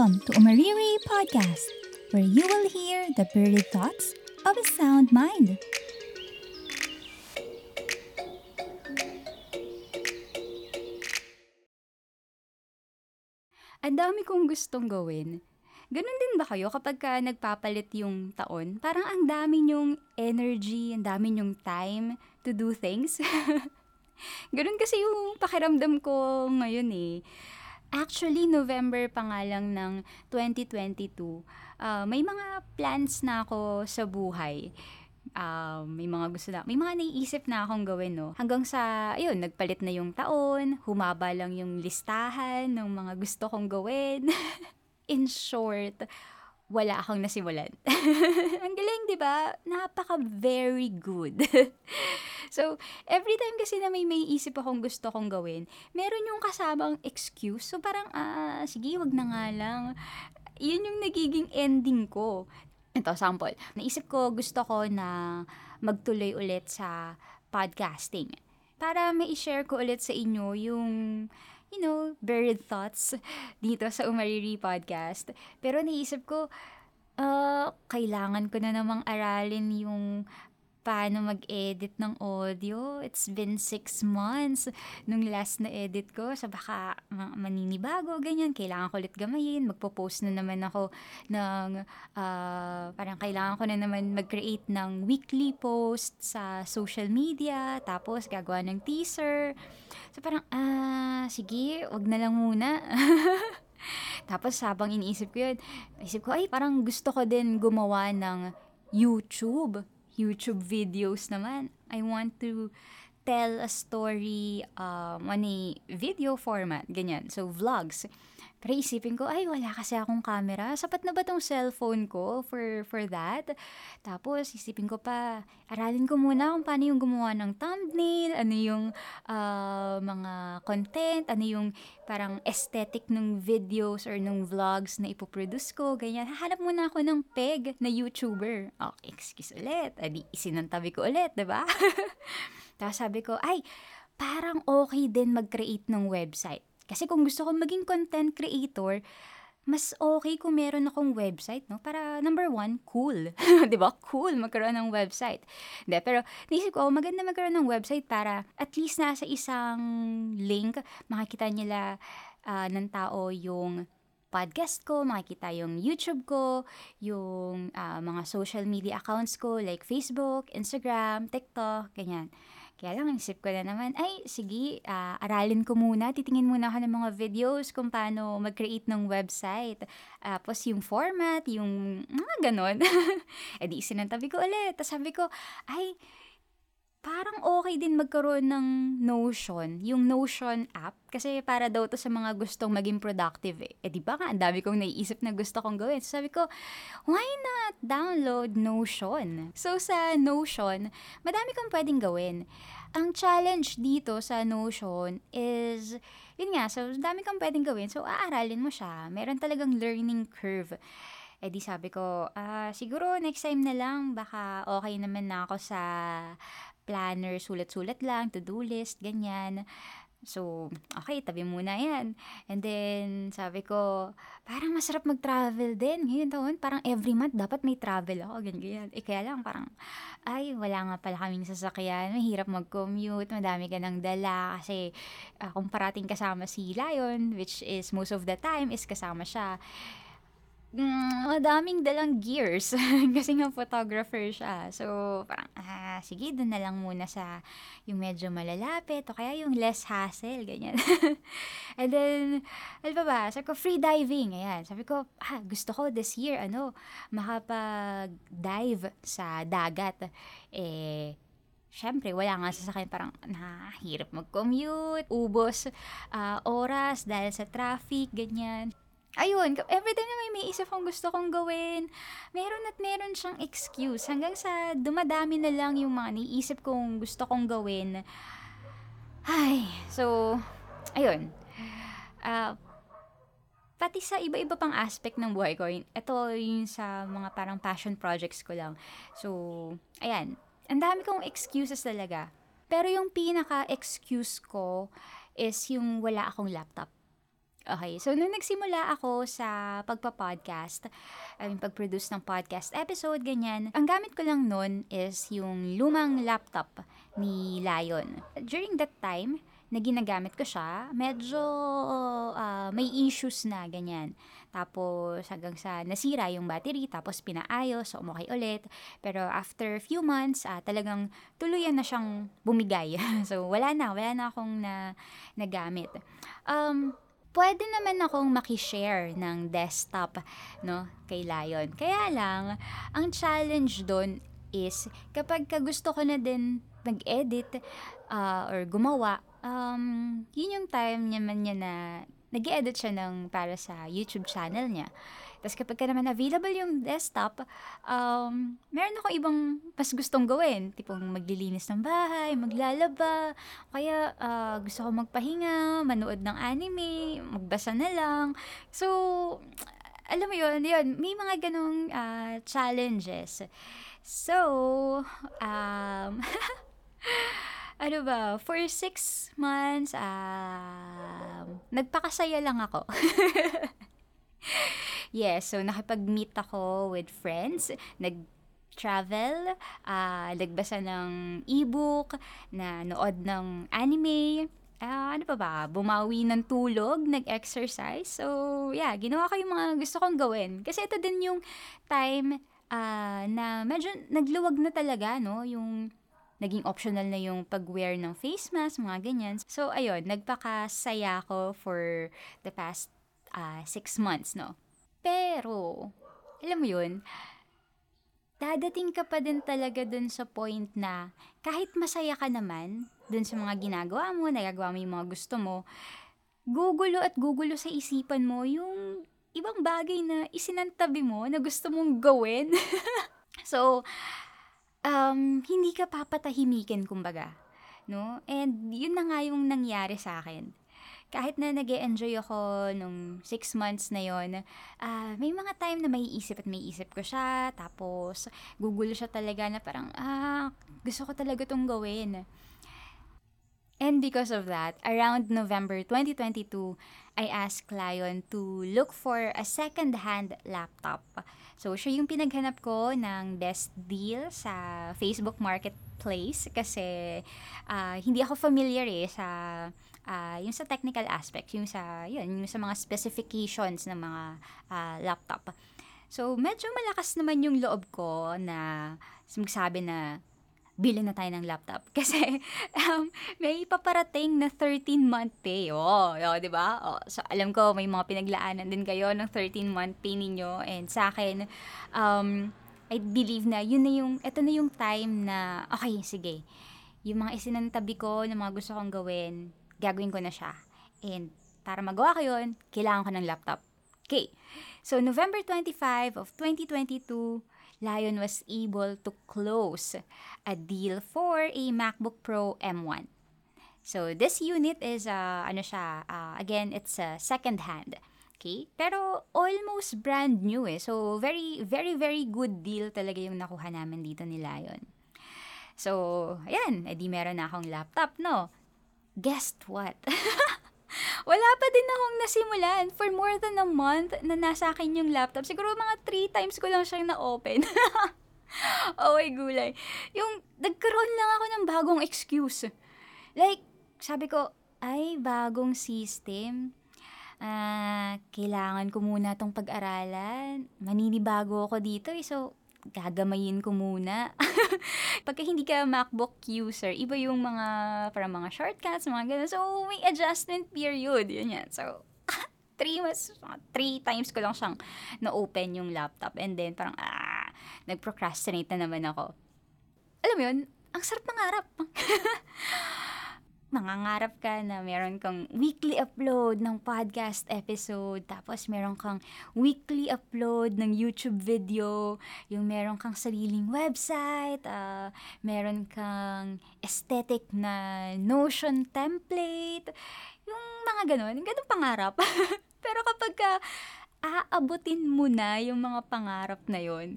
Welcome to Umariri Podcast, where you will hear the birded thoughts of a sound mind. Ang dami kong gustong gawin. Ganun din ba kayo kapag ka nagpapalit yung taon? Parang ang dami nyong energy, ang dami nyong time to do things. Ganun kasi yung pakiramdam ko ngayon eh. Actually, November pa nga lang ng 2022, uh, may mga plans na ako sa buhay. Uh, may mga gusto na, may mga naiisip na akong gawin, no? Hanggang sa, ayun, nagpalit na yung taon, humaba lang yung listahan ng mga gusto kong gawin. In short, wala akong nasimulan. Ang galing, di ba? Napaka very good. so, every time kasi na may may isip akong gusto kong gawin, meron yung kasamang excuse. So, parang, ah, sige, wag na nga lang. Yun yung nagiging ending ko. Ito, sample. Naisip ko, gusto ko na magtuloy ulit sa podcasting. Para may share ko ulit sa inyo yung you know, buried thoughts dito sa Umariri Podcast. Pero naisip ko, uh, kailangan ko na namang aralin yung paano mag-edit ng audio. It's been six months nung last na edit ko. So baka maninibago, ganyan. Kailangan ko ulit gamayin. Magpo-post na naman ako ng, uh, parang kailangan ko na naman mag-create ng weekly post sa social media. Tapos gagawa ng teaser. So parang, ah, sige, wag na lang muna. Tapos habang iniisip ko yun, isip ko, ay, parang gusto ko din gumawa ng YouTube YouTube videos naman. I want to tell a story um, on a video format, ganyan. So, vlogs. Pero isipin ko, ay, wala kasi akong camera. Sapat na ba tong cellphone ko for, for that? Tapos, isipin ko pa, aralin ko muna kung paano yung gumawa ng thumbnail, ano yung uh, mga content, ano yung parang aesthetic ng videos or ng vlogs na ipoproduce ko, ganyan. Hahanap muna ako ng peg na YouTuber. Oh, excuse ulit. Adi, isinantabi ko ulit, ba diba? Tapos sabi ko, ay, parang okay din mag-create ng website kasi kung gusto kong maging content creator, mas okay kung meron akong website, no? Para, number one, cool. ba? Cool magkaroon ng website. Hindi, pero naisip ko, maganda magkaroon ng website para at least nasa isang link, makikita nila uh, ng tao yung podcast ko, makikita yung YouTube ko, yung uh, mga social media accounts ko like Facebook, Instagram, TikTok, ganyan. Kaya lang, isip ko na naman, ay, sige, uh, aralin ko muna, titingin muna ako ng mga videos kung paano mag-create ng website. Tapos uh, yung format, yung mga ganon. e di isinantabi ko ulit. Tapos sabi ko, ay, parang okay din magkaroon ng Notion, yung Notion app. Kasi para daw to sa mga gustong maging productive eh. Eh di ba nga, ang dami kong naiisip na gusto kong gawin. So sabi ko, why not download Notion? So sa Notion, madami kang pwedeng gawin. Ang challenge dito sa Notion is, yun nga, so dami kang pwedeng gawin. So aaralin mo siya. Meron talagang learning curve. Eh di sabi ko, ah, siguro next time na lang, baka okay naman na ako sa planner, sulat-sulat lang, to-do list, ganyan. So, okay, tabi muna yan. And then, sabi ko, parang masarap mag-travel din. Ngayon taon, parang every month dapat may travel ako, ganyan, ganyan. Eh, kaya lang, parang, ay, wala nga pala kaming sasakyan. Mahirap mag-commute, madami ka ng dala. Kasi, uh, kung parating kasama si Lion, which is most of the time, is kasama siya mm, madaming dalang gears. Kasi nga photographer siya. So, parang, ah, sige, doon na lang muna sa yung medyo malalapit o kaya yung less hassle, ganyan. And then, ano pa ba? Sabi ko, free diving. Ayan. Sabi ko, ah, gusto ko this year, ano, makapag-dive sa dagat. Eh, Siyempre, wala nga sa sakin parang nahirap mag-commute, ubos uh, oras dahil sa traffic, ganyan ayun, every time na may may isa kong gusto kong gawin, meron at meron siyang excuse. Hanggang sa dumadami na lang yung mga niisip kong gusto kong gawin. Ay, so, ayun. Uh, pati sa iba-iba pang aspect ng buhay ko, ito yung sa mga parang passion projects ko lang. So, ayan. Ang dami kong excuses talaga. Pero yung pinaka-excuse ko is yung wala akong laptop Okay, so nung nagsimula ako sa pagpa-podcast, I mean, pag-produce ng podcast episode, ganyan, ang gamit ko lang nun is yung lumang laptop ni Lion. During that time, na ginagamit ko siya, medyo uh, may issues na, ganyan. Tapos hanggang sa nasira yung battery, tapos pinaayos, so umukay ulit. Pero after few months, uh, talagang tuluyan na siyang bumigay. so wala na, wala na akong na, nagamit. Um, pwede naman akong makishare ng desktop no, kay Lion. Kaya lang, ang challenge doon is kapag ka gusto ko na din mag-edit uh, or gumawa, um, yun yung time naman niya na nag edit siya ng para sa YouTube channel niya. Tapos kapag ka naman available yung desktop, um, meron ako ibang mas gustong gawin. Tipong maglilinis ng bahay, maglalaba, kaya uh, gusto ko magpahinga, manood ng anime, magbasa na lang. So, alam mo yun, yun may mga ganong uh, challenges. So, um, ano ba, for six months, um, nagpakasaya lang ako. yes, so nakipag-meet ako with friends, nag travel, uh, nagbasa ng ebook, na nood ng anime, uh, ano pa ba, bumawi ng tulog, nag-exercise. So, yeah, ginawa ko yung mga gusto kong gawin. Kasi ito din yung time uh, na medyo nagluwag na talaga, no? Yung naging optional na yung pag-wear ng face mask, mga ganyan. So, ayun, nagpakasaya ko for the past uh, six months, no? Pero, alam mo yun, dadating ka pa din talaga dun sa point na kahit masaya ka naman dun sa mga ginagawa mo, nagagawa mo yung mga gusto mo, gugulo at gugulo sa isipan mo yung ibang bagay na isinantabi mo na gusto mong gawin. so, um, hindi ka papatahimikin kumbaga. No? And yun na nga yung nangyari sa akin. Kahit na nag enjoy ako nung six months na yon, uh, may mga time na may isip at may isip ko siya, tapos gugulo siya talaga na parang, ah, gusto ko talaga tong gawin. And because of that, around November 2022, I asked Lion to look for a second-hand laptop So, siya yung pinaghanap ko ng best deal sa Facebook Marketplace kasi uh, hindi ako familiar eh sa uh, yung sa technical aspect, yung sa yun, yung sa mga specifications ng mga uh, laptop. So, medyo malakas naman yung loob ko na magsabi na bilhin na tayo ng laptop. Kasi um, may paparating na 13-month pay. Oh, oh di ba? Oh, so, alam ko, may mga pinaglaanan din kayo ng 13-month pay ninyo. And sa akin, um, I believe na yun na yung, ito na yung time na, okay, sige. Yung mga isinantabi ko na mga gusto kong gawin, gagawin ko na siya. And para magawa ko yun, kailangan ko ng laptop. Okay. So, November 25 of 2022, Lion was able to close a deal for a MacBook Pro M1. So this unit is uh, ano siya, uh, again it's a second hand. Okay? Pero almost brand new eh. So very very very good deal talaga yung nakuha namin dito ni Lion. So, ayan, edi meron na akong laptop, no? Guess what? Wala pa din akong nasimulan for more than a month na nasa akin yung laptop. Siguro mga three times ko lang siyang na-open. oh my gulay. Yung nagkaroon lang ako ng bagong excuse. Like, sabi ko, ay, bagong system. Ah, uh, kailangan ko muna tong pag-aralan. Maninibago ako dito eh. So, gagamayin ko muna. Pagka hindi ka MacBook user, iba yung mga, para mga shortcuts, mga ganun. So, may adjustment period. Yun yan. So, three, mas, three times ko lang siyang na-open yung laptop. And then, parang, ah, nag-procrastinate na naman ako. Alam mo yun, ang sarap mangarap. nangangarap ka na meron kang weekly upload ng podcast episode, tapos meron kang weekly upload ng YouTube video, yung meron kang sariling website, uh, meron kang aesthetic na Notion template, yung mga ganun, ganun pangarap. Pero kapag ka aabutin mo na yung mga pangarap na yon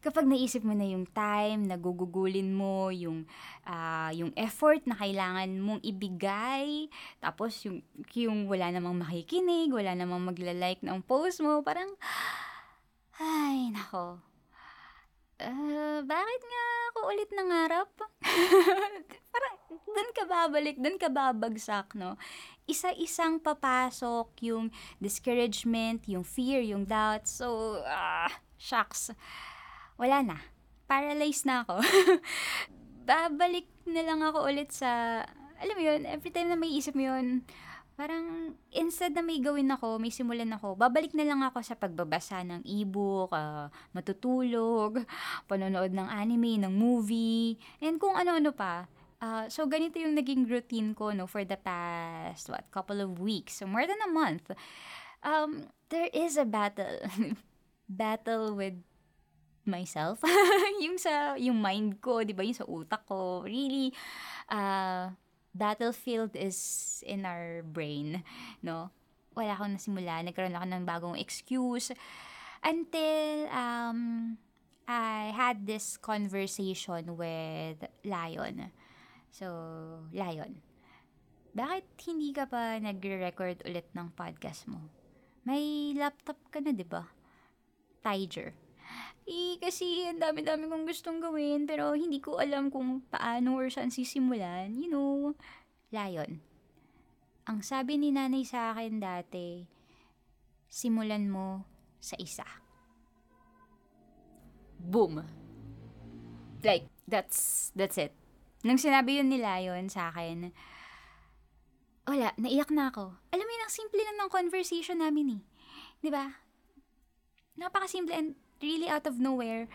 kapag naisip mo na yung time, nagugugulin mo, yung, uh, yung effort na kailangan mong ibigay, tapos yung, yung wala namang makikinig, wala namang magla-like ng post mo, parang, ay, nako. Uh, bakit nga ako ulit nangarap? parang, doon ka babalik, doon ka babagsak, no? Isa-isang papasok yung discouragement, yung fear, yung doubt. So, ah, uh, shucks wala na. Paralyzed na ako. Babalik na lang ako ulit sa, alam mo yun, every time na may isip mo yun, parang instead na may gawin ako, may simulan ako, babalik na lang ako sa pagbabasa ng ebook, uh, matutulog, panonood ng anime, ng movie, and kung ano-ano pa. Uh, so, ganito yung naging routine ko no, for the past, what, couple of weeks, so more than a month. Um, there is a battle. battle with myself. yung sa, yung mind ko, di ba, yung sa utak ko, really, uh, battlefield is in our brain, no? Wala akong nasimula, nagkaroon ako ng bagong excuse, until, um, I had this conversation with Lion. So, Lion, bakit hindi ka pa nagre-record ulit ng podcast mo? May laptop ka na, di ba? Tiger. Eh, kasi ang dami-dami kong gustong gawin, pero hindi ko alam kung paano or saan sisimulan. You know, Lion. Ang sabi ni nanay sa akin dati, simulan mo sa isa. Boom. Like, that's, that's it. Nung sinabi yun ni Lion sa akin, wala, naiyak na ako. Alam mo yun, ang simple lang ng conversation namin eh. ba? Diba? Napakasimple and really out of nowhere,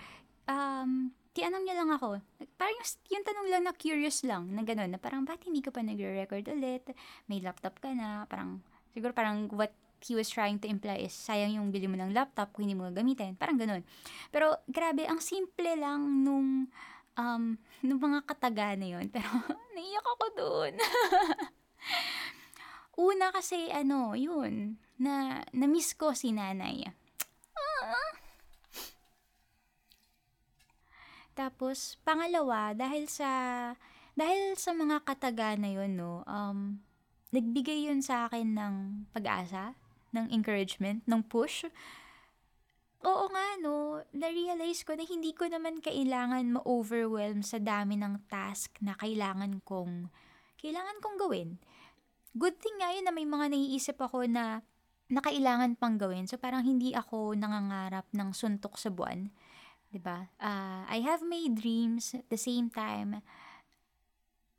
um, tianong niya lang ako. Parang yung, yung tanong lang na curious lang, na gano'n, na parang, ba't hindi ka pa nagre-record ulit? May laptop ka na, parang, siguro parang what he was trying to imply is, sayang yung bili mo ng laptop kung hindi mo gagamitin. Parang gano'n. Pero, grabe, ang simple lang nung, um, nung mga kataga na yun. Pero, naiyak ako doon. Una kasi, ano, yun, na, na-miss ko si nanay. Ah, Tapos, pangalawa, dahil sa, dahil sa mga kataga na yun, no, um, nagbigay yun sa akin ng pag-asa, ng encouragement, ng push. Oo nga, no, na-realize ko na hindi ko naman kailangan ma-overwhelm sa dami ng task na kailangan kong, kailangan kong gawin. Good thing nga yun na may mga naiisip ako na na kailangan pang gawin. So parang hindi ako nangangarap ng suntok sa buwan 'di ba? Uh, I have my dreams at the same time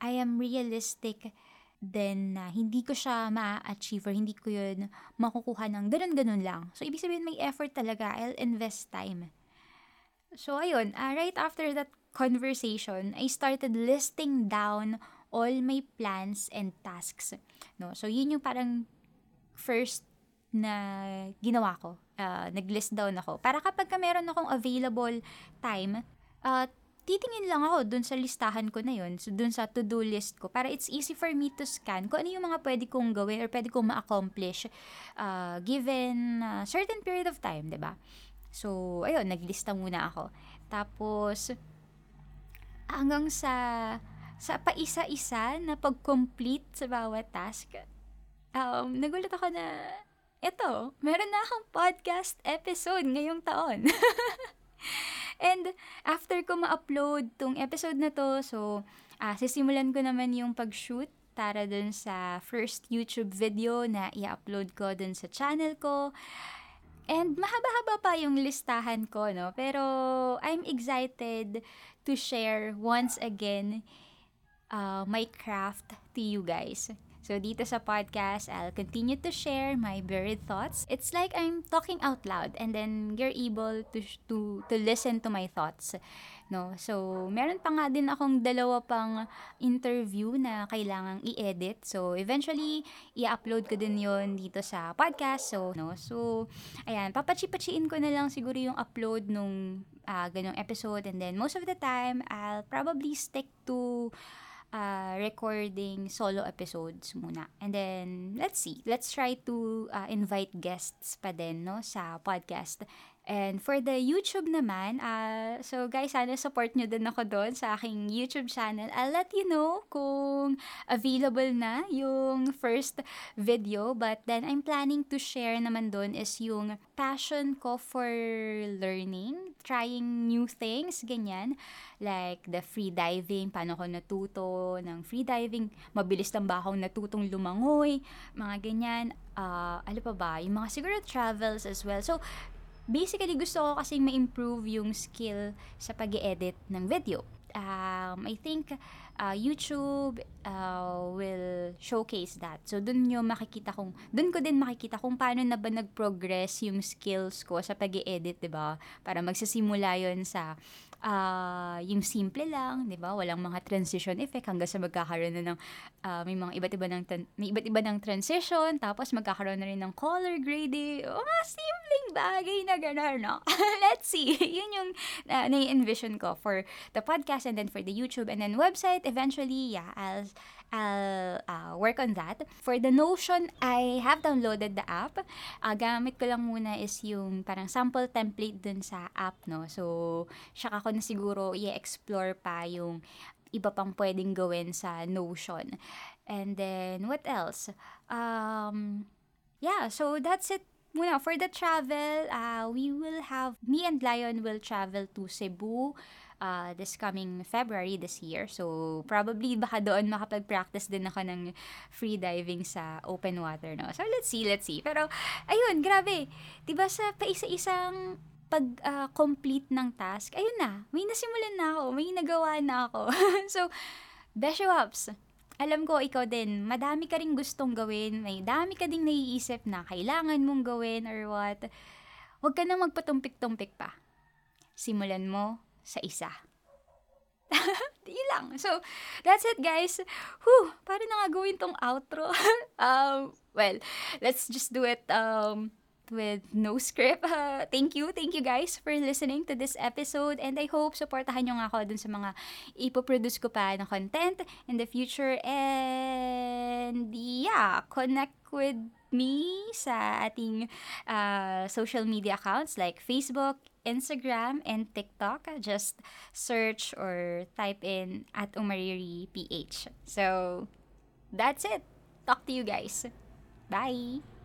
I am realistic then uh, hindi ko siya ma-achieve or hindi ko yun makukuha ng ganun-ganun lang. So, ibig sabihin may effort talaga. I'll invest time. So, ayun. Uh, right after that conversation, I started listing down all my plans and tasks. No? So, yun yung parang first na ginawa ko. Uh, nag-list down ako. Para kapag ka meron akong available time, uh, titingin lang ako dun sa listahan ko na yun, so dun sa to-do list ko, para it's easy for me to scan kung ano yung mga pwede kong gawin or pwede kong ma-accomplish uh, given a certain period of time, ba diba? So, ayun, naglista muna ako. Tapos, hanggang sa sa paisa-isa na pag-complete sa bawat task, um, nagulat ako na eto, meron na akong podcast episode ngayong taon. And after ko ma-upload tong episode na to, so uh, sisimulan ko naman yung pag-shoot para dun sa first YouTube video na i-upload ko dun sa channel ko. And mahaba-haba pa yung listahan ko, no? Pero I'm excited to share once again uh, my craft to you guys. So dito sa podcast, I'll continue to share my buried thoughts. It's like I'm talking out loud and then you're able to to to listen to my thoughts. No? So, meron pa nga din akong dalawa pang interview na kailangang i-edit. So, eventually, i-upload ko din yon dito sa podcast. So, no? So, ayan, papachi-pachiin ko na lang siguro yung upload nung uh, ganong episode. And then, most of the time, I'll probably stick to uh, recording solo episodes muna. And then, let's see. Let's try to uh, invite guests pa din, no, sa podcast. And for the YouTube naman, uh, so guys, sana support nyo din ako doon sa aking YouTube channel. I'll let you know kung available na yung first video. But then, I'm planning to share naman doon is yung passion ko for learning, trying new things, ganyan. Like the free diving, paano ko natuto ng free diving, mabilis lang ba akong natutong lumangoy, mga ganyan. Uh, ano pa ba? Yung mga siguro travels as well. So, basically gusto ko kasing ma-improve yung skill sa pag edit ng video. Um, I think uh, YouTube uh, will showcase that. So, dun nyo makikita kung, dun ko din makikita kung paano na ba nag-progress yung skills ko sa pag edit di ba? Para magsasimula yon sa uh, yung simple lang, 'di ba? Walang mga transition effect hanggang sa magkakaroon na ng uh, may mga iba't iba ng may iba't iba ng transition, tapos magkakaroon na rin ng color grading. Oh, mga simpleng bagay na gano'n, no? Let's see. Yun yung uh, na-envision ko for the podcast and then for the YouTube and then website eventually, yeah, I'll I'll uh, work on that. For the Notion, I have downloaded the app. Uh, gamit ko lang muna is yung parang sample template dun sa app, no? So, saka ko na siguro i-explore pa yung iba pang pwedeng gawin sa Notion. And then, what else? Um, yeah, so that's it muna. For the travel, uh, we will have, me and Lion will travel to Cebu, uh, this coming February this year. So, probably baka doon makapag-practice din ako ng free diving sa open water, no? So, let's see, let's see. Pero, ayun, grabe. Diba sa paisa-isang pag-complete uh, ng task, ayun na, may nasimulan na ako, may nagawa na ako. so, Besho Ups, alam ko ikaw din, madami ka rin gustong gawin, may dami ka ding naiisip na kailangan mong gawin or what. Huwag ka na magpatumpik-tumpik pa. Simulan mo sa isa. Yun lang. So, that's it guys. Whew, paano na nga gawin tong outro? um, well, let's just do it um, with no script. Uh, thank you, thank you guys for listening to this episode and I hope supportahan nyo nga ako dun sa mga ipoproduce ko pa na content in the future and yeah, connect with me sa ating uh, social media accounts like Facebook, Instagram and TikTok. Just search or type in at Umariri PH. So, that's it. Talk to you guys. Bye!